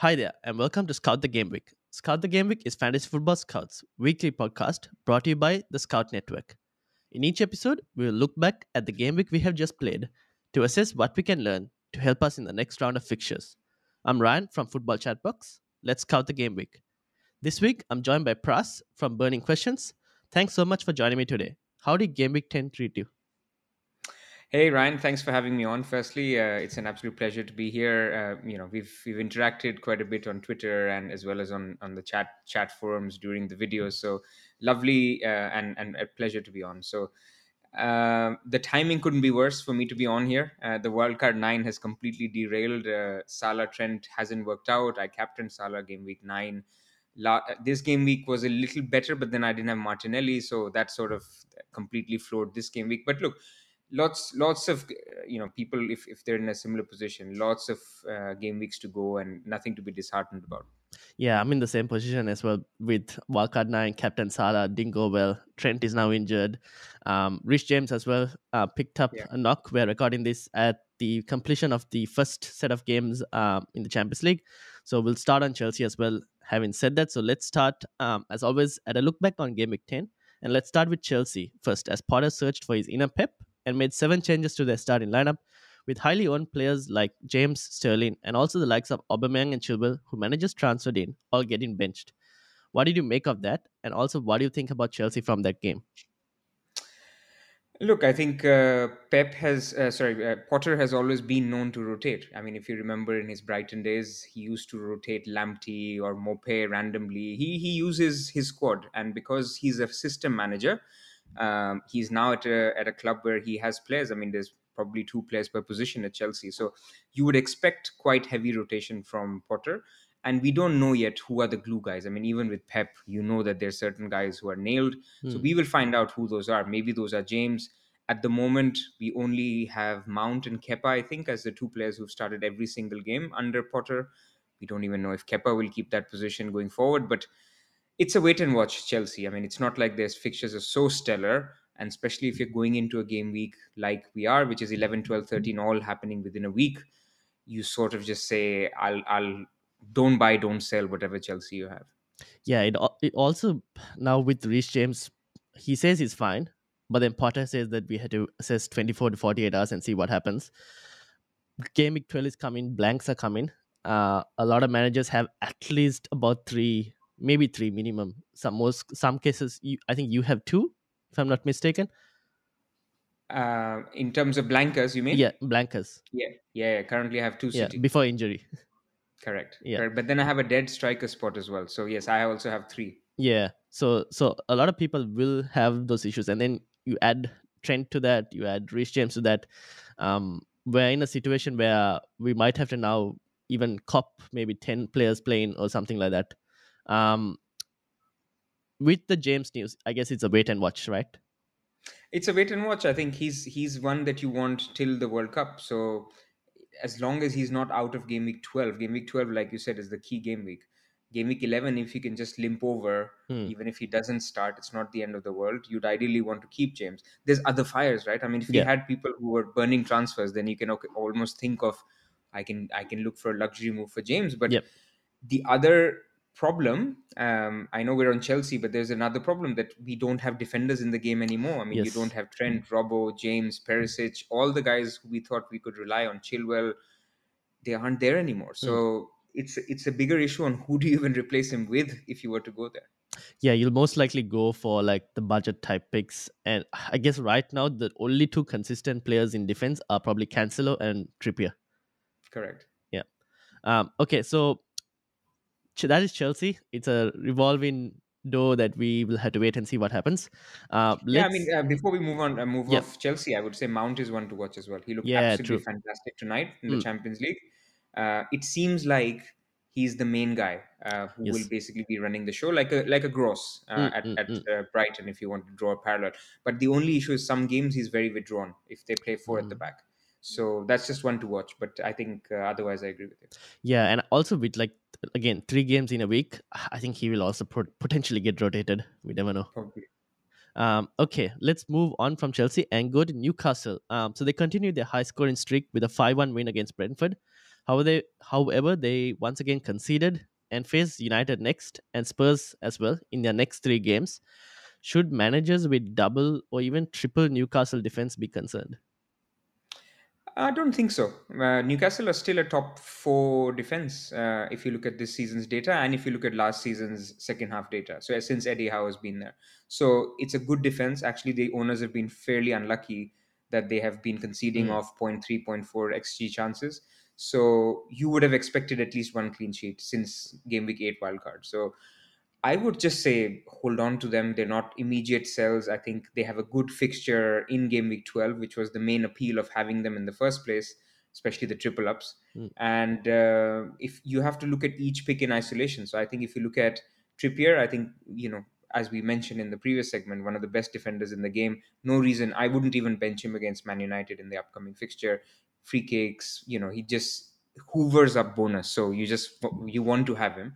Hi there, and welcome to Scout the Game Week. Scout the Game Week is Fantasy Football Scouts' weekly podcast brought to you by the Scout Network. In each episode, we will look back at the game week we have just played to assess what we can learn to help us in the next round of fixtures. I'm Ryan from Football Chatbox. Let's scout the game week. This week, I'm joined by Pras from Burning Questions. Thanks so much for joining me today. How did Game Week 10 treat you? Hey Ryan, thanks for having me on. Firstly, uh, it's an absolute pleasure to be here. Uh, you know, we've we've interacted quite a bit on Twitter and as well as on on the chat chat forums during the videos. So lovely uh, and and a pleasure to be on. So uh, the timing couldn't be worse for me to be on here. Uh, the wildcard nine has completely derailed. Uh, Salah Trent hasn't worked out. I captained Salah game week nine. La- this game week was a little better, but then I didn't have Martinelli, so that sort of completely floored this game week. But look lots lots of you know people if, if they're in a similar position lots of uh, game weeks to go and nothing to be disheartened about. Yeah i'm in the same position as well with wildcard 9 captain salah didn't go well trent is now injured. Um Reece James as well uh, picked up yeah. a knock. We're recording this at the completion of the first set of games um, in the champions league. So we'll start on chelsea as well having said that. So let's start um, as always at a look back on game week 10 and let's start with chelsea first as potter searched for his inner pep and made seven changes to their starting lineup, with highly owned players like James Sterling and also the likes of Aubameyang and Chilwell, who managers transferred in, all getting benched. What did you make of that? And also, what do you think about Chelsea from that game? Look, I think uh, Pep has, uh, sorry, uh, Potter has always been known to rotate. I mean, if you remember in his Brighton days, he used to rotate Lamptey or Maupay randomly. He he uses his squad, and because he's a system manager, um, he's now at a at a club where he has players. I mean, there's probably two players per position at Chelsea, so you would expect quite heavy rotation from Potter. And we don't know yet who are the glue guys. I mean, even with Pep, you know that there's certain guys who are nailed. Hmm. So we will find out who those are. Maybe those are James. At the moment, we only have Mount and Kepa, I think, as the two players who've started every single game under Potter. We don't even know if Kepa will keep that position going forward, but it's a wait and watch Chelsea. I mean, it's not like their fixtures are so stellar. And especially if you're going into a game week like we are, which is 11, 12, 13, all happening within a week, you sort of just say, I'll, I'll, don't buy, don't sell, whatever Chelsea you have. Yeah, it, it also, now with Reece James, he says he's fine, but then Potter says that we had to assess 24 to 48 hours and see what happens. Game week 12 is coming, blanks are coming. Uh, a lot of managers have at least about three maybe three minimum. Some most some cases, you, I think you have two, if I'm not mistaken. Uh, in terms of blankers, you mean? Yeah, blankers. Yeah, yeah. Currently, I have two. Yeah, before injury. Correct. Yeah, Correct. but then I have a dead striker spot as well. So yes, I also have three. Yeah. So so a lot of people will have those issues, and then you add Trent to that, you add Reece James to that. Um, we're in a situation where we might have to now even cop maybe 10 players playing or something like that um, with the James news, I guess it's a wait and watch, right? It's a wait and watch. I think he's he's one that you want till the World Cup. So as long as he's not out of game week 12, game week 12, like you said, is the key game week. Game week 11, if he can just limp over, hmm. even if he doesn't start, it's not the end of the world. You'd ideally want to keep James. There's other fires, right? I mean, if yeah. you had people who were burning transfers, then you can almost think of, I can I can look for a luxury move for James. But yep. the other problem. Um, I know we're on Chelsea, but there's another problem that we don't have defenders in the game anymore. I mean, yes. you don't have Trent, Robbo, James, Perisic, all the guys who we thought we could rely on, Chilwell, they aren't there anymore. So mm. it's it's a bigger issue on who do you even replace him with if you were to go there. Yeah, you'll most likely go for like the budget type picks, and I guess right now the only two consistent players in defense are probably Cancelo and Trippier. Correct. Yeah. Um, okay, so that is Chelsea. It's a revolving door that we will have to wait and see what happens. Uh, yeah, I mean, uh, before we move on, uh, move yeah. off Chelsea, I would say Mount is one to watch as well. He looked yeah, absolutely true. fantastic tonight in the mm. Champions League. Uh, it seems like he's the main guy uh, who yes. will basically be running the show, like a like a Gross uh, mm, at, mm, at mm. Brighton, if you want to draw a parallel. But the only issue is some games he's very withdrawn if they play four at the mm. back. So that's just one to watch. But I think otherwise, I agree with you. Yeah, and also with like again three games in a week, I think he will also potentially get rotated. We never know. Probably. Um, okay, let's move on from Chelsea and go to Newcastle. Um, so they continue their high scoring streak with a 5 1 win against Brentford. However, they, however, they once again conceded and face United next and Spurs as well in their next three games. Should managers with double or even triple Newcastle defense be concerned? I don't think so. Uh, Newcastle are still a top four defense uh, if you look at this season's data and if you look at last season's second half data. So since Eddie Howe has been there, so it's a good defense. Actually, the owners have been fairly unlucky that they have been conceding mm. off 0.3, 0.4 xG chances. So you would have expected at least one clean sheet since game week eight wildcard. So I would just say hold on to them. They're not immediate sells. I think they have a good fixture in game week 12, which was the main appeal of having them in the first place, especially the triple ups. Mm. And uh, if you have to look at each pick in isolation. So I think if you look at Trippier, I think, you know, as we mentioned in the previous segment, one of the best defenders in the game. No reason I wouldn't even bench him against Man United in the upcoming fixture. Free kicks, you know, he just hoovers up bonus. So you just you want to have him.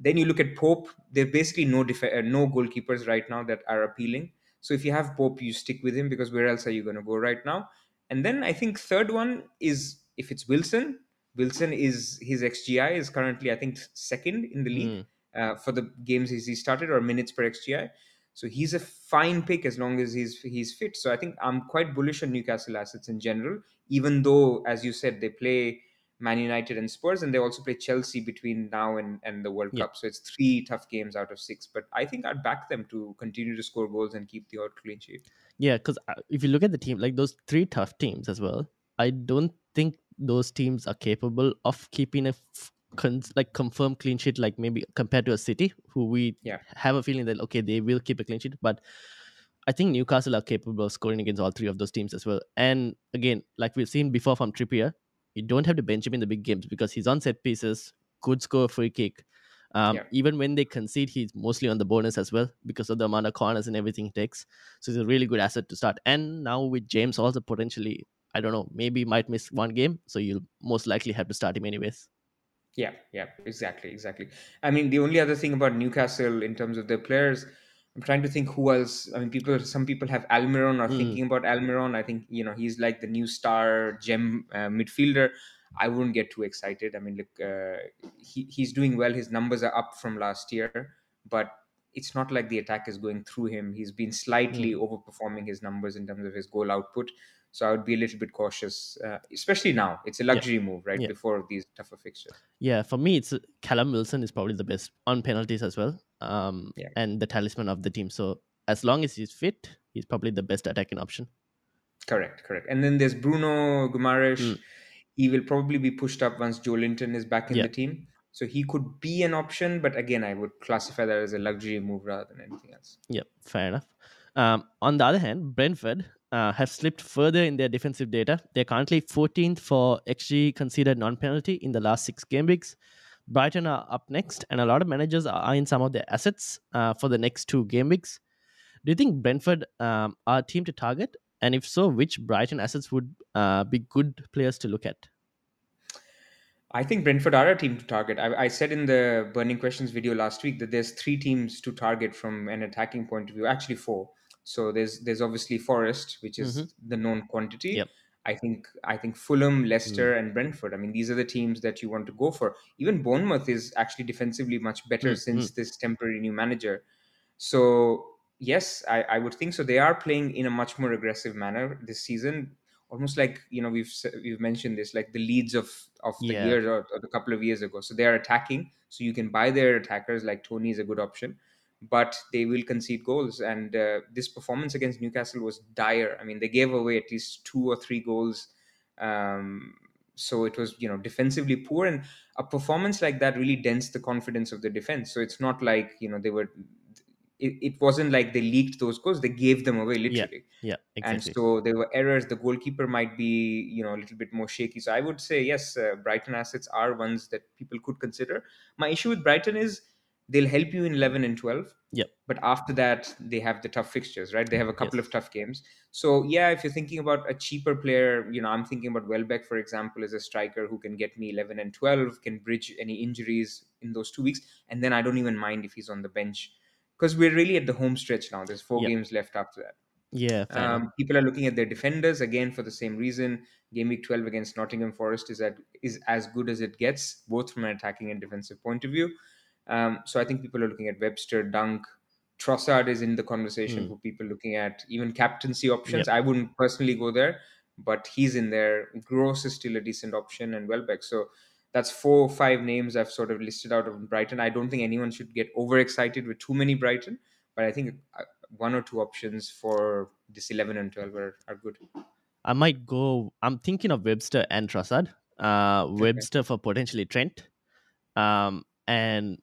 Then you look at Pope. There are basically no def- uh, no goalkeepers right now that are appealing. So if you have Pope, you stick with him because where else are you going to go right now? And then I think third one is if it's Wilson. Wilson is his XGI is currently I think second in the league mm. uh, for the games he started or minutes per XGI. So he's a fine pick as long as he's he's fit. So I think I'm quite bullish on Newcastle assets in general, even though as you said they play Man United and Spurs, and they also play Chelsea between now and, and the World yeah. Cup. So it's three tough games out of six. But I think I'd back them to continue to score goals and keep the odd clean sheet. Yeah, because uh, if you look at the team, like those three tough teams as well, I don't think those teams are capable of keeping a f- con- like confirmed clean sheet, like maybe compared to a City, who we yeah. have a feeling that okay they will keep a clean sheet, but. I think Newcastle are capable of scoring against all three of those teams as well. And again, like we've seen before from Trippier, you don't have to bench him in the big games because he's on set pieces, could score a free kick. Um, yeah. Even when they concede, he's mostly on the bonus as well because of the amount of corners and everything he takes. So he's a really good asset to start. And now with James also potentially, I don't know, maybe might miss one game. So you'll most likely have to start him anyways. Yeah, yeah, exactly, exactly. I mean, the only other thing about Newcastle in terms of their players, I'm trying to think who else. I mean, people. Some people have Almiron or mm. thinking about Almiron. I think you know he's like the new star gem uh, midfielder. I wouldn't get too excited. I mean, look, uh, he he's doing well. His numbers are up from last year, but it's not like the attack is going through him. He's been slightly mm. overperforming his numbers in terms of his goal output. So I would be a little bit cautious, uh, especially now. It's a luxury yeah. move, right? Yeah. Before these tougher fixtures. Yeah, for me, it's Callum Wilson is probably the best on penalties as well, um, yeah. and the talisman of the team. So as long as he's fit, he's probably the best attacking option. Correct, correct. And then there's Bruno Guimaraes. Mm. He will probably be pushed up once Joelinton is back in the team. So he could be an option, but again, I would classify that as a luxury move rather than anything else. Yep, fair enough. Um, on the other hand, Brentford uh, have slipped further in their defensive data. They're currently 14th for XG considered non penalty in the last six game weeks. Brighton are up next, and a lot of managers are in some of their assets uh, for the next two game weeks. Do you think Brentford um, are a team to target? And if so, which Brighton assets would uh, be good players to look at? I think Brentford are a team to target. I, I, said in the Burning Questions video last week that there's three teams to target from an attacking point of view. Actually, four. So there's there's obviously Forest, which is mm-hmm. the known quantity. Yep. I think I think Fulham, Leicester, mm. and Brentford. I mean, these are the teams that you want to go for. Even Bournemouth is actually defensively much better mm. since this temporary new manager. So yes, I, I would think so. They are playing in a much more aggressive manner this season. almost like you know we've we've mentioned this like the leads of of the Yeah. year or, or the couple of years ago. So they are attacking, so you can buy their attackers. Like Toney is a good option, but they will concede goals. And uh, this performance against Newcastle was dire. I mean, they gave away at least two or three goals. Um, so it was you know defensively poor and a performance like that really dents the confidence of the defense so it's not like you know they were it, it wasn't like they leaked those goals they gave them away literally Yeah, and exactly. so there were errors the goalkeeper might be you know a little bit more shaky so i would say yes uh, brighton assets are ones that people could consider my issue with brighton is they'll help you in 11 and 12 yeah but after that they have the tough fixtures right? They have a couple of tough games. So yeah if you're thinking about a cheaper player you know i'm thinking about welbeck for example as a striker who can get me 11 and 12 can bridge any injuries in those two weeks and then i don't even mind if he's on the bench because we're really at the home stretch now. There's four Yep. games left after that. Yeah, um, people are looking at their defenders again for the same reason. Game week 12 against Nottingham Forest is at, is as good as it gets, both from an attacking and defensive point of view. Um, so I think people are looking at Webster, Dunk, Trossard is in the conversation Mm. for people looking at even captaincy options. I wouldn't personally go there, but he's in there. Gross is still a decent option, and Welbeck. So that's four or five names I've sort of listed out of Brighton. I don't think anyone should get overexcited with too many Brighton, but I think uh, one or two options for this 11 and 12 are, are good. I might go. I'm thinking of Webster and Trossard. Uh, Webster for potentially Trent, um, and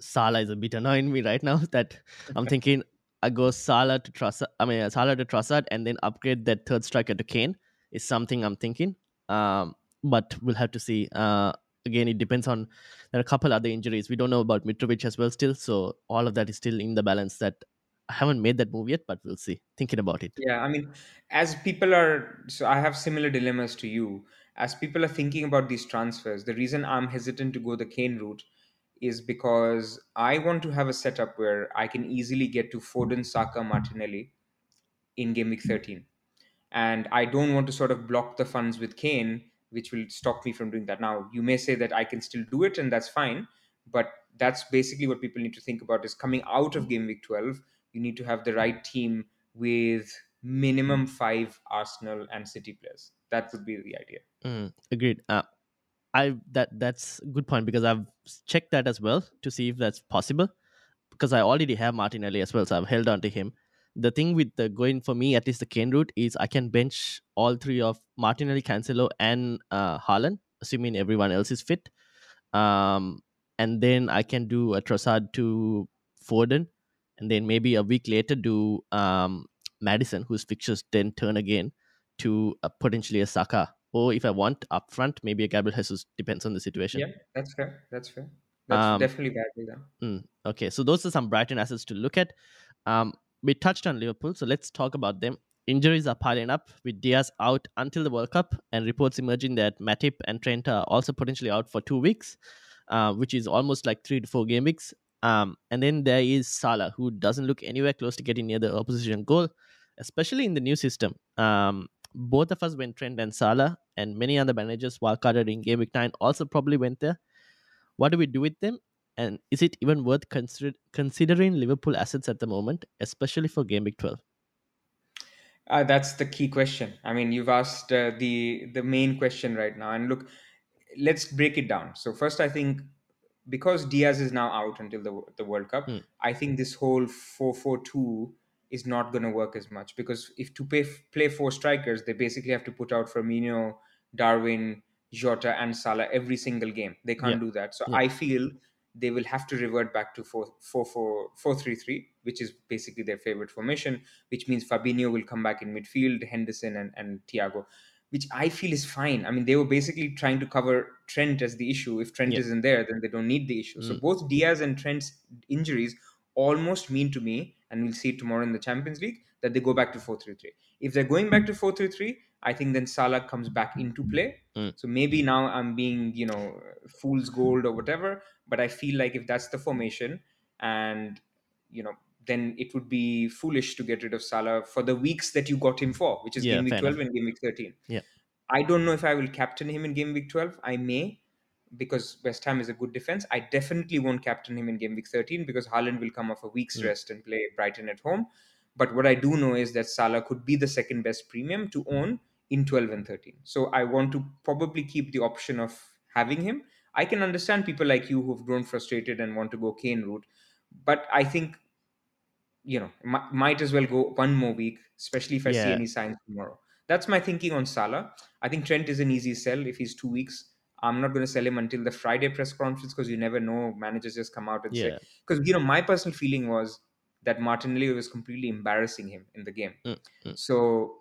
Salah is a bit annoying me right now. That I'm thinking I go Salah to Trossard. I mean Salah to Trossard, and then upgrade that third striker to Kane is something I'm thinking. Um, but we'll have to see. Uh, again, it depends on there are a couple other injuries. We don't know about Mitrovic as well still, so all of that is still in the balance. That I haven't made that move yet, but we'll see. Thinking about it. Yeah, I mean, as people are, so I have similar dilemmas to you. As people are thinking about these transfers, the reason I'm hesitant to go the Kane route is because I want to have a setup where I can easily get to Foden, Saka, Martinelli in game week 13. And I don't want to sort of block the funds with Kane, which will stop me from doing that. Now, you may say that I can still do it, and that's fine. But that's basically what people need to think about is coming out of game week 12, you need to have the right team with minimum five Arsenal and City players. That would be the idea. Mm, agreed. Uh, I that that's a good point because I've checked that as well to see if that's possible. Because I already have Martinelli as well, so I've held on to him. The thing with the going for me, at least the Kane route, is I can bench all three of Martinelli, Cancelo, and uh, assuming everyone else is fit. Um, and then I can do a Trossard to Foden, and then maybe a week later do um, Maddison, whose fixtures then turn again to a, potentially a Saka. Or if I want up front, maybe a Gabriel Jesus. Depends on the situation. Yeah, that's fair. That's fair. That's Um, definitely. Yeah. Mm, okay, so those are some Brighton assets to look at. Um, we touched on Liverpool, so let's talk about them. Injuries are piling up with Diaz out until the World Cup, and reports emerging that Matip and Trent are also potentially out for two weeks, uh, which is almost like three to four game weeks. Um, and then there is Salah, who doesn't look anywhere close to getting near the opposition goal, especially in the new system. Um, both of us went Trent and Salah, and many other managers wildcarded in game week nine also probably went there. What do we do with them? And is it even worth consider- considering Liverpool assets at the moment, especially for game week 12? Uh, that's the key question. I mean, you've asked uh, the the main question right now, and look, let's break it down. So first, I think because Diaz is now out until the the World Cup, Hmm. I think this whole four four two is not going to work as much because if to pay, play four strikers, they basically have to put out Firmino, Darwin, Jota, and Salah every single game. They can't Yeah. do that. So Yeah. I feel they will have to revert back to 4 4 4 4 3 3, which is basically their favorite formation, which means Fabinho will come back in midfield, Henderson and, and Thiago, which I feel is fine. I mean, they were basically trying to cover Trent as the issue. If Trent Yeah. isn't there, then they don't need the issue. So Mm. both Diaz and Trent's injuries almost mean to me, and we'll see it tomorrow in the Champions League, that they go back to 4 3 3. If they're going back to 4 3 3, I think then Salah comes back into play. Mm. So maybe now I'm being, you know, fool's gold or whatever, but I feel like if that's the formation and, you know, then it would be foolish to get rid of Salah for the weeks that you got him for, which is Yeah, game week 12 enough. and game week 13. Yeah. I don't know if I will captain him in game week 12. I may because West Ham is a good defense. I definitely won't captain him in game week 13 because Haaland will come off a week's Mm. rest and play Brighton at home. But what I do know is that Salah could be the second best premium to own in 12 and 13. So I want to probably keep the option of having him. I can understand people like you who've grown frustrated and want to go Kane route, but I think you know m- might as well go one more week, especially if I see any signs tomorrow. That's my thinking on Salah. I think Trent is an easy sell if he's two weeks. I'm not going to sell him until the Friday press conference because you never know. Managers just come out and Yeah. say because you know my personal feeling was that Martinelli was completely embarrassing him in the game. Mm, mm. So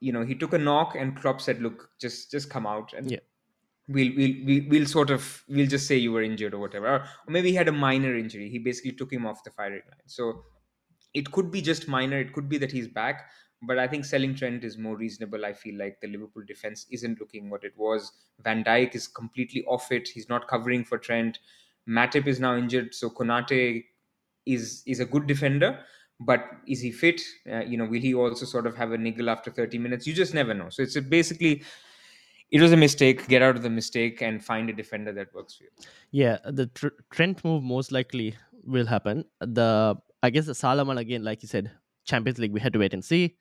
you know he took a knock and Klopp said, "Look, just just come out and Yeah. we'll we'll we'll, we'll sort of we'll just say you were injured or whatever." Or, or maybe he had a minor injury. He basically took him off the firing line. So it could be just minor. It could be that he's back. But I think selling Trent is more reasonable. I feel like the Liverpool defense isn't looking what it was. Van Dijk is completely off it. He's not covering for Trent. Matip is now injured, so Konate is is a good defender. But is he fit? Uh, you know, will he also sort of have a niggle after 30 minutes? You just never know. So it's basically, it was a mistake. Get out of the mistake and find a defender that works for you. Yeah, the tr- Trent move most likely will happen. The I guess the Salaman again, like you said, Champions League, we had to wait and see.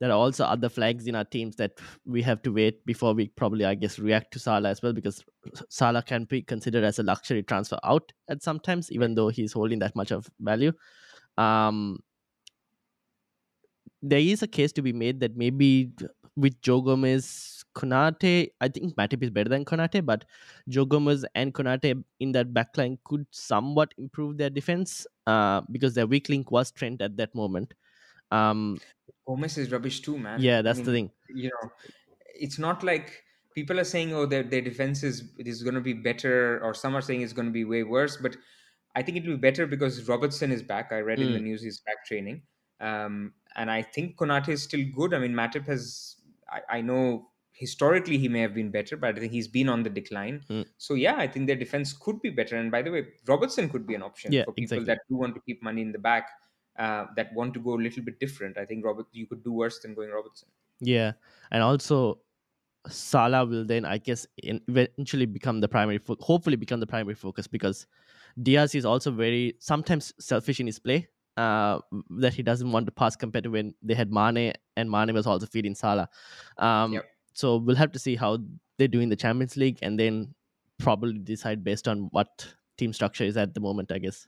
There are also other flags in our teams that we have to wait before we probably, I guess, react to Salah as well because Salah can be considered as a luxury transfer out at sometimes, even though he's holding that much of value. Um, there is a case to be made that maybe with Joe Gomez, Konate, I think Matip is better than Konate, but Joe Gomez and Konate in that backline could somewhat improve their defense uh, because their weak link was Trent at that moment. Um, Gomez is rubbish too, man. yeah, I that's mean, the thing. you know, it's not like people are saying, oh, their, their defense is, is going to be better, or some are saying it's going to be way worse. But I think it will be better because Robertson is back. I read in the Mm. news he's back training. Um, and I think Konate is still good. I mean, Matip has, I, I know historically he may have been better, but I think he's been on the decline. Mm. So, yeah, I think their defense could be better. And by the way, Robertson could be an option Yeah, for people exactly. that do want to keep money in the back. Uh, that want to go a little bit different. I think Robert, you could do worse than going Robertson. Yeah, and also Salah will then, I guess, in, eventually become the primary, fo- hopefully become the primary focus because Diaz is also very sometimes selfish in his play. Uh, that he doesn't want to pass compared to when they had Mane and Mane was also feeding Salah. Um, Yep. So we'll have to see how they do in the Champions League and then probably decide based on what team structure is at the moment. I guess.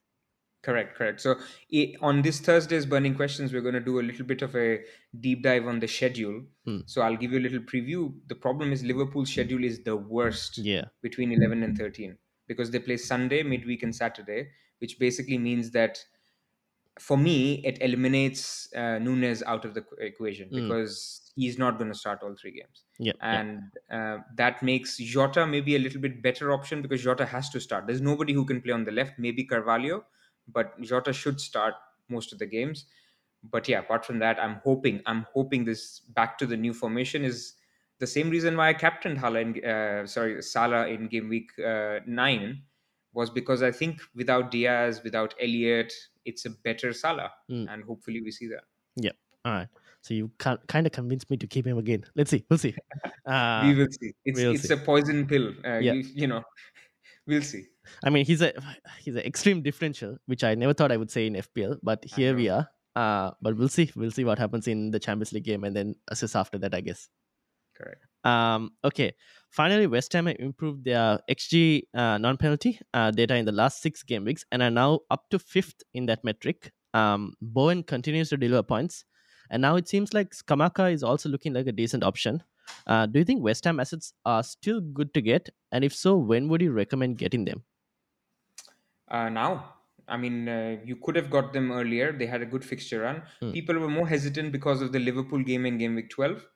Correct, correct. So i- on this Thursday's Burning Questions, we're going to do a little bit of a deep dive on the schedule. Hmm. So I'll give you a little preview. The problem is Liverpool's schedule is the worst Yeah. between 11 and 13 because they play Sunday, midweek, and Saturday, which basically means that for me, it eliminates uh, Nunez out of the equation Mm. because he's not going to start all three games. Yeah. yeah. And uh, that makes Jota maybe a little bit better option because Jota has to start. There's nobody who can play on the left, maybe Carvalho, but Jota should start most of the games. But yeah, apart from that, I'm hoping, I'm hoping this back to the new formation is the same reason why I captained Hala in, uh, sorry, Salah in game week uh, nine was because I think without Diaz, without Elliott, it's a better Salah, Mm. and hopefully we see that. Yeah. All right. So you kind of convinced me to keep him again. Let's see. We'll see. Uh, we will see. It's we'll it's see. a poison pill. Uh, Yeah. you, you know, we'll see. I mean, he's a he's an extreme differential, which I never thought I would say in FPL, but here we are. Uh, but we'll see. We'll see what happens in the Champions League game and then assess after that, I guess. Correct. Um, okay. Finally, West Ham have improved their XG uh, non-penalty uh, data in the last six game weeks and are now up to fifth in that metric. Um, Bowen continues to deliver points, and now it seems like Scamacca is also looking like a decent option. Uh, do you think West Ham assets are still good to get? And if so, when would you recommend getting them? Uh, now, I mean, uh, you could have got them earlier. They had a good fixture run. Hmm. People were more hesitant because of the Liverpool game in game week 12.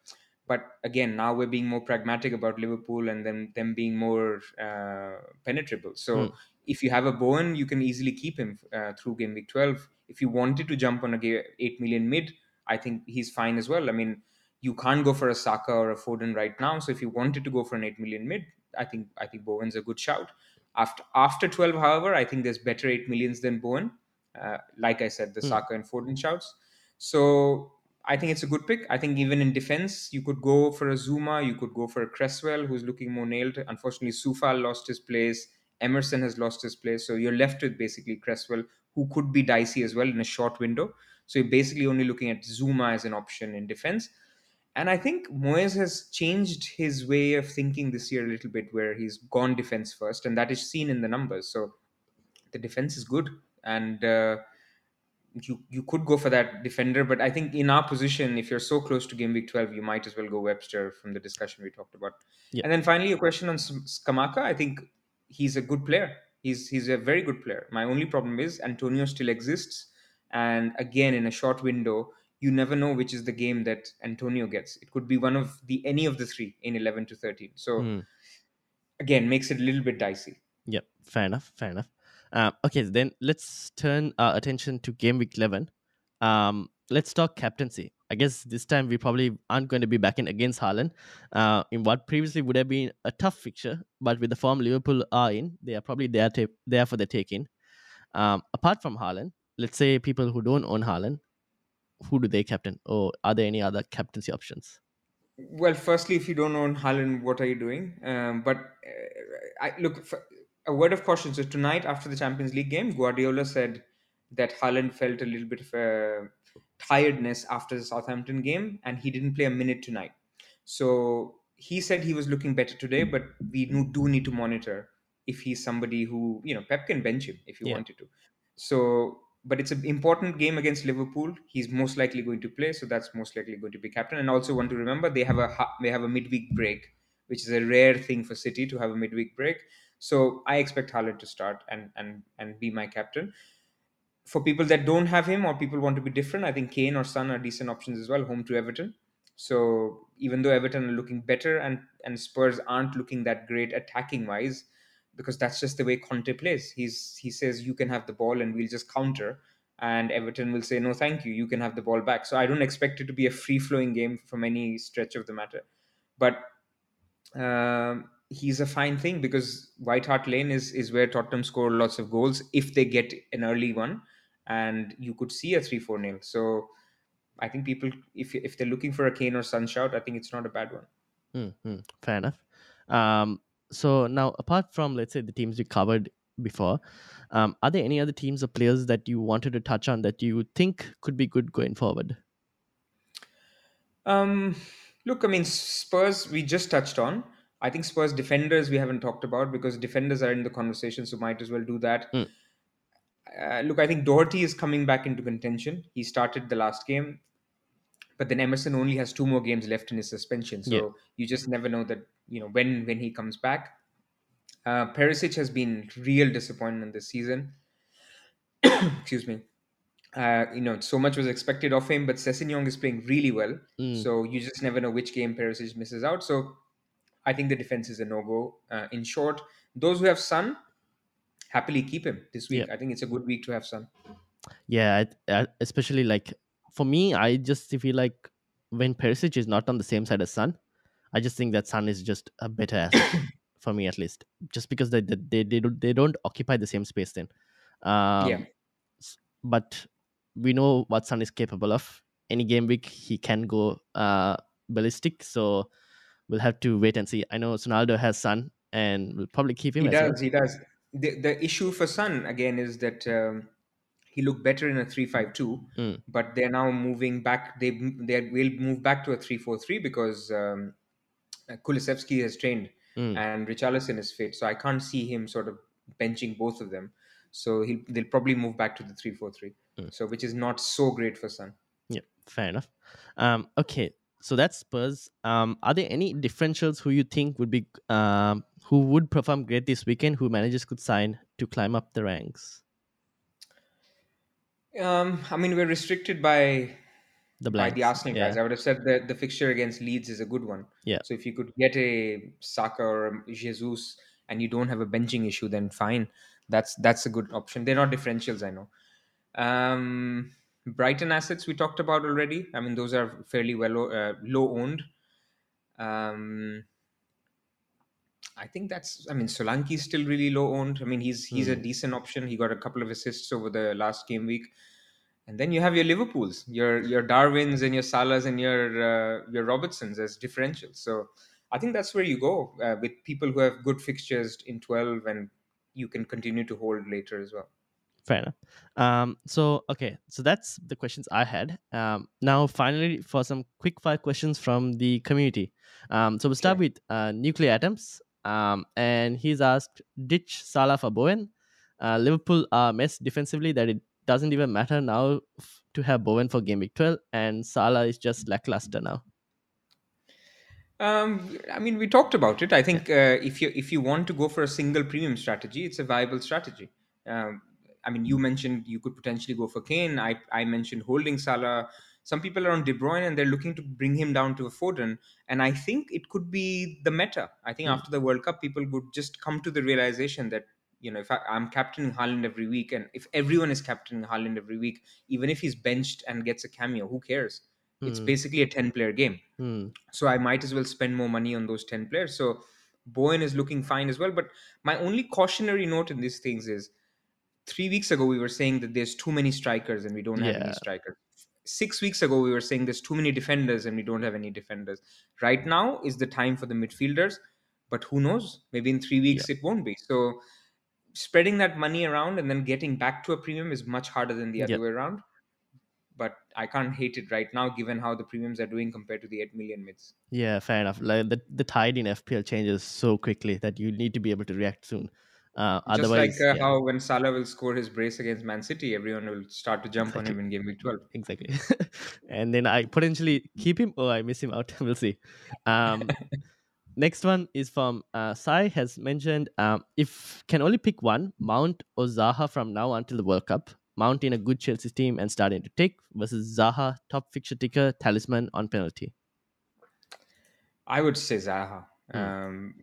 But again, now we're being more pragmatic about Liverpool and then them being more uh, penetrable. So Hmm. if you have a Bowen, you can easily keep him uh, through game week 12. If you wanted to jump on a ga- 8 million mid, I think he's fine as well. I mean, you can't go for a Saka or a Foden right now. So if you wanted to go for an 8 million mid, I think I think Bowen's a good shout. After after 12, however, I think there's better 8 millions than Bowen. Uh, like I said, the Hmm. Saka and Foden shouts. So I think it's a good pick. I think even in defense, you could go for a Zouma, you could go for a Cresswell, who's looking more nailed. Unfortunately, Coufal lost his place. Emerson has lost his place. So you're left with basically Cresswell, who could be dicey as well in a short window. So you're basically only looking at Zouma as an option in defense. And I think Moyes has changed his way of thinking this year a little bit, where he's gone defense first, and that is seen in the numbers. So the defense is good, and uh, you you could go for that defender. But I think in our position, if you're so close to game week 12, you might as well go Webster from the discussion we talked about. Yeah. And then finally, a question on Scamacca. I think he's a good player. He's he's a very good player. My only problem is Antonio still exists, and again in a short window you never know which is the game that Antonio gets. It could be one of the any of the three in 11 to 13. So Hmm. again, makes it a little bit dicey. Yep, fair enough, fair enough. Um, okay, then let's turn our attention to game week 11. Um, let's talk captaincy. I guess this time we probably aren't going to be back in against Haaland uh, in what previously would have been a tough fixture, but with the form Liverpool are in, they are probably there, to, there for the taking. Um, apart from Haaland, let's say people who don't own Haaland, who do they captain? Or are there any other captaincy options? Well, firstly, if you don't own Haaland, what are you doing? Um, but uh, I look for, a word of caution. So tonight, after the Champions League game, Guardiola said that Haaland felt a little bit of a tiredness after the Southampton game, and he didn't play a minute tonight. So he said he was looking better today, but we do need to monitor if he's somebody who you know Pep can bench him if you Yeah. wanted to. So, but it's an important game against Liverpool. He's most likely going to play, so that's most likely going to be captain. And also want to remember they have a they have a midweek break, which is a rare thing for City to have a midweek break. So I expect Haaland to start and and and be my captain. For people that don't have him or people want to be different, I think Kane or Son are decent options as well. Home to Everton. So even though Everton are looking better and and Spurs aren't looking that great attacking wise, because that's just the way Conte plays. He's he says you can have the ball and we'll just counter, and Everton will say no, thank you, you can have the ball back. So I don't expect it to be a free flowing game from any stretch of the matter, but um, he's a fine thing because White Hart Lane is is where Tottenham score lots of goals if they get an early one, and you could see a three four nil. So. I think people, if if they're looking for a Kane or Son shout, I think it's not a bad one. Hmm, hmm, fair enough. Um, so now, apart from let's say the teams we covered before, um, are there any other teams or players that you wanted to touch on that you think could be good going forward? Um, look, I mean, Spurs we just touched on. I think Spurs defenders we haven't talked about because defenders are in the conversation, so might as well do that. Mm. Uh, look, I think Doherty is coming back into contention. He started the last game, but then Emerson only has two more games left in his suspension, so Yeah. you just never know that you know when when he comes back. Uh, Perisic has been real disappointment this season. Excuse me. Uh, you know, so much was expected of him, but Sessegnon is playing really well. Mm. So you just never know which game Perisic misses out. So I think the defense is a no go. Uh, in short, those who have Son, happily keep him this week. I think it's a good week to have Son. Yeah, I, I, especially like for me, I just feel like when Perisic is not on the same side as Son, I just think that Son is just a better asset for me at least, just because they they they, they don't they don't occupy the same space then. Um, Yeah. But we know what Son is capable of. Any game week he can go uh ballistic, so we'll have to wait and see. I know Sonaldo has Son, and we'll probably keep him. He as well. does. He does. The, the issue for Son again is that um, he looked better in a three-five-two, Mm. but they're now moving back. They they will move back to a three-four-three because um, uh, Kulusevski has trained Mm. and Richarlison is fit, so I can't see him sort of benching both of them. So he they'll probably move back to the three-four-three. Mm. So which is not so great for Son. Yeah, fair enough. Um, okay, so that's Spurs. Um, are there any differentials who you think would be um who would perform great this weekend? Who managers could sign to climb up the ranks? Um, I mean, we're restricted by The by the Arsenal yeah. guys. I would have said that the fixture against Leeds is a good one. Yeah. So if you could get a Saka or a Jesus and you don't have a benching issue, then fine. That's that's a good option. They're not differentials, I know. Um, Brighton assets we talked about already. I mean, those are fairly well uh, low owned. Um, I think that's. I mean, Solanke is still really low owned. I mean, he's he's a Hmm. decent option. He got a couple of assists over the last game week, and then you have your Liverpool's, your your Darwins and your Salas and your uh, your Robertsons as differentials. So I think that's where you go uh, with people who have good fixtures in twelve, and you can continue to hold later as well. Fair enough. Um, so okay, so that's the questions I had. Um, now finally for some quick fire questions from the community. Um, so we'll start with uh, nuclear atoms. Um, and he's asked, ditch Salah for Bowen. Uh, Liverpool are mess defensively that it doesn't even matter now f- to have Bowen for game week 12, and Salah is just lackluster now. Um, I mean, we talked about it. I think uh, if you if you want to go for a single premium strategy, it's a viable strategy. Um, I mean, you mentioned you could potentially go for Kane. I I mentioned holding Salah. Some people are on De Bruyne and they're looking to bring him down to a Foden. And I think it could be the meta. I think Mm. after the World Cup, people would just come to the realization that you know if I, I'm captaining Haaland every week, and if everyone is captaining Haaland every week, even if he's benched and gets a cameo, who cares? It's Hmm. basically a 10 player game Hmm. so I might as well spend more money on those 10 players. So Bowen is looking fine as well. But my only cautionary note in these things is three weeks ago, we were saying that there's too many strikers and we don't have any Yeah. strikers. Six weeks ago, we were saying there's too many defenders and we don't have any defenders. Right now is the time for the midfielders. But who knows? Maybe in three weeks it won't be. So spreading that money around and then getting back to a premium is much harder than the other Yep. way around. But I can't hate it right now, given how the premiums are doing compared to the 8 million mids. Yeah, fair enough. Like the, the tide in FPL changes so quickly that you need to be able to react soon. Uh, Just otherwise, like uh, yeah, how when Salah will score his brace against Man City, everyone will start to jump on Exactly. him in game week 12. exactly. and then I potentially keep him or I miss him out. we'll see. Um, next one is from uh, Sai has mentioned um, if can only pick one, Mount or Zaha from now until the World Cup. Mount in a good Chelsea team and starting to tick versus Zaha, top fixture ticker, talisman on penalty. I would say Zaha. Hmm. Um,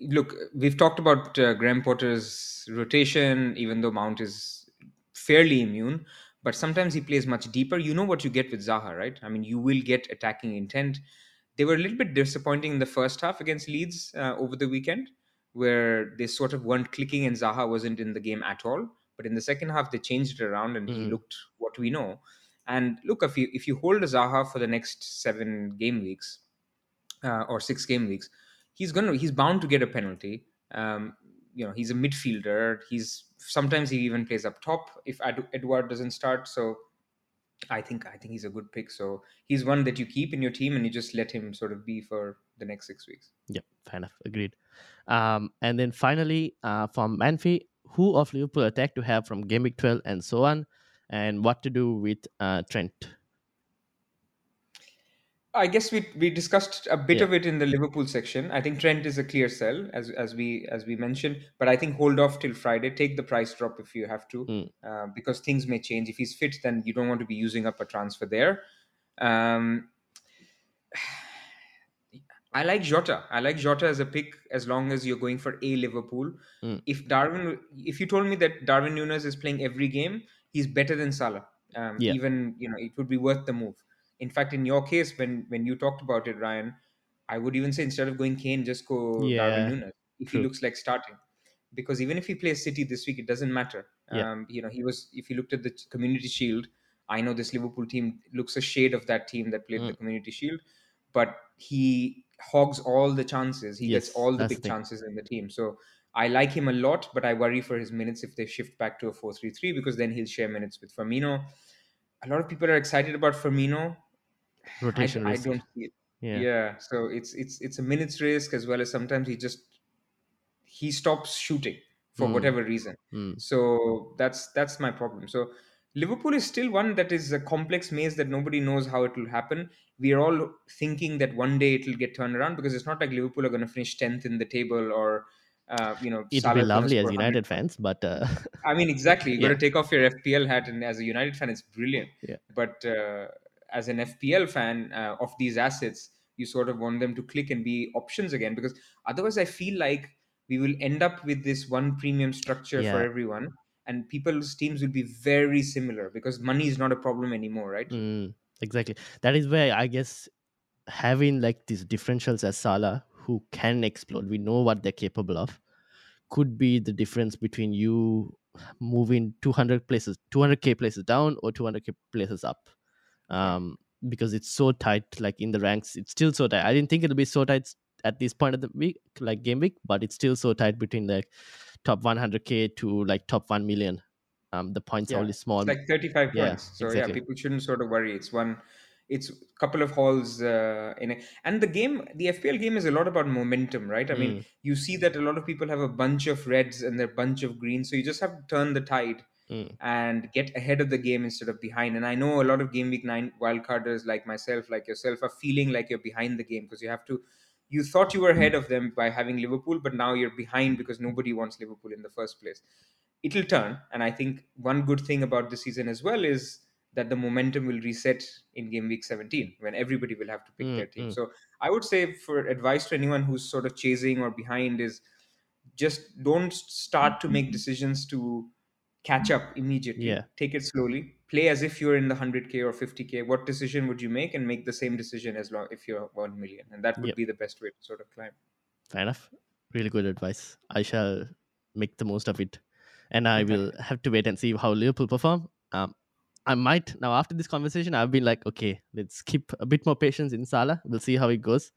look, we've talked about uh, Graham Potter's rotation, even though Mount is fairly immune, but sometimes he plays much deeper. You know what you get with Zaha, right? I mean, you will get attacking intent. They were a little bit disappointing in the first half against Leeds uh, over the weekend, where they sort of weren't clicking and Zaha wasn't in the game at all. But in the second half, they changed it around and he Mhm. looked what we know. And look, if you if you hold a Zaha for the next seven game weeks, uh, or six game weeks, he's gonna he's bound to get a penalty. Um, you know, he's a midfielder. He's sometimes he even plays up top if Ed- Edouard doesn't start. So I think I think he's a good pick. So he's one that you keep in your team and you just let him sort of be for the next six weeks. Yep, fair enough. Agreed. Um, and then finally, uh, from Manfi, who of Liverpool attack to have from Game Week 12 and so on, and what to do with uh, Trent. I guess we we discussed a bit Yeah. of it in the Liverpool section. I think Trent is a clear sell as as we as we mentioned, but I think hold off till Friday. Take the price drop if you have to, Mm. uh, because things may change. If he's fit, then you don't want to be using up a transfer there. Um, I like Jota. I like Jota as a pick as long as you're going for a Liverpool. Mm. If Darwin, if you told me that Darwin Nunez is playing every game, he's better than Salah. Um, Yeah. Even you know, it would be worth the move. In fact, in your case, when when you talked about it, Ryan, I would even say instead of going Kane, just go Yeah, Darwin Nunez if true. he looks like starting. Because even if he plays City this week, it doesn't matter. Yeah. Um, you know, he was. If you looked at the Community Shield, I know this Liverpool team looks a shade of that team that played the Mm. Community Shield, but he hogs all the chances. He Yes, gets all the that's the big chances in the team. So I like him a lot, but I worry for his minutes if they shift back to a 4-3-3 because then he'll share minutes with Firmino. A lot of people are excited about Firmino. I, Rotation I risk. don't see it. Yeah. Yeah. So it's it's it's a minutes risk as well as sometimes he just he stops shooting for Mm. whatever reason. Mm. So that's that's my problem. So Liverpool is still one that is a complex maze that nobody knows how it will happen. We are all thinking that one day it will get turned around because it's not like Liverpool are going to finish tenth in the table or uh, you know It'd be lovely as United fans, but uh, I mean, exactly. You got Yeah. to take off your FPL hat, and as a United fan, it's brilliant. Yeah. But uh, as an FPL fan uh, of these assets, you sort of want them to click and be options again, because otherwise, I feel like we will end up with this one premium structure Yeah. for everyone, and people's teams will be very similar because money is not a problem anymore, right? Mm, exactly. That is where I guess having like these differentials as Salah who can explode, we know what they're capable of, could be the difference between you moving 200 places, 200k places down or 200k places up. Um, because it's so tight, like in the ranks, it's still so tight. I didn't think it'll be so tight at this point of the week, like game week, but it's still so tight between like top 100k to like top 1 million. um, the points Yeah, are only small. It's like 35 Yeah, points. So exactly. yeah, people shouldn't sort of worry. It's one, it's a couple of hauls uh, in it. And the game, the FPL game is a lot about momentum, right? I mean, Mm. you see that a lot of people have a bunch of reds and a bunch of greens. So you just have to turn the tide Mm. and get ahead of the game instead of behind. And I know a lot of game week nine wildcarders like myself, like yourself, are feeling like you're behind the game because you have to. You thought you were ahead of them by having Liverpool, but now you're behind because nobody wants Liverpool in the first place. It'll turn, and I think one good thing about the season as well is that the momentum will reset in game week 17 when everybody will have to pick Mm, their team. mm. So I would say for advice to anyone who's sort of chasing or behind is just don't start to make decisions to catch up immediately. Yeah. Take it slowly. Play as if you're in the 100k or 50k. What decision would you make and make the same decision as long if you're 1 million? And that would Yep. be the best way to sort of climb. Fair enough. Really good advice. I shall make the most of it, and I Okay. will have to wait and see how Liverpool perform. Um, I might now after this conversation, I've been like, okay, let's keep a bit more patience in Salah. We'll see how it goes,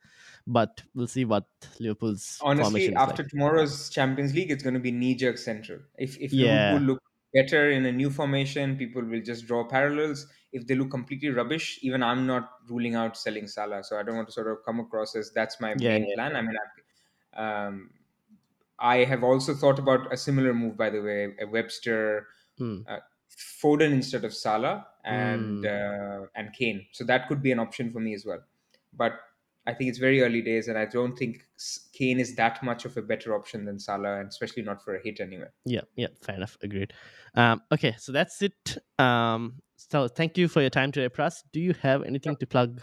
but we'll see what Liverpool's Honestly, is after like. tomorrow's Champions League, it's going to be knee jerk central. If if Yeah. Liverpool look better in a new formation, people will just draw parallels. If they look completely rubbish, even I'm not ruling out selling Salah. So I don't want to sort of come across as that's my Yeah, main yeah, plan. I mean, I, um, I have also thought about a similar move, by the way, a Webster, Mm. uh, Foden instead of Salah, and Mm. uh, and Kane. So that could be an option for me as well. But I think it's very early days, and I don't think Kane is that much of a better option than Salah, and especially not for a hit anyway. Yeah, yeah, fair enough. Agreed. Um, okay, so that's it. Um, so thank you for your time today, Pras. Do you have anything to plug?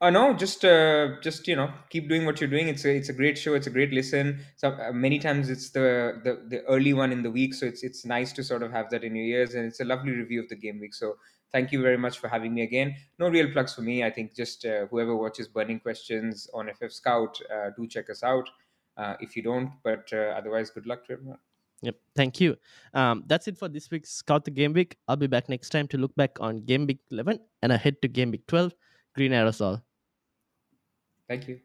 Uh, no, just uh, just you know, keep doing what you're doing. It's a it's a great show. It's a great listen. So uh, many times it's the, the the early one in the week, so it's it's nice to sort of have that in your ears, and it's a lovely review of the game week. So thank you very much for having me again. No real plugs for me. I think just uh, whoever watches Burning Questions on FF Scout, uh, do check us out. Uh, if you don't, but uh, otherwise, good luck to everyone. Yep, thank you. Um, that's it for this week's Scout the Game Week. I'll be back next time to look back on Game Week 11 and ahead to Game Week 12. Green Aerosol. Thank you.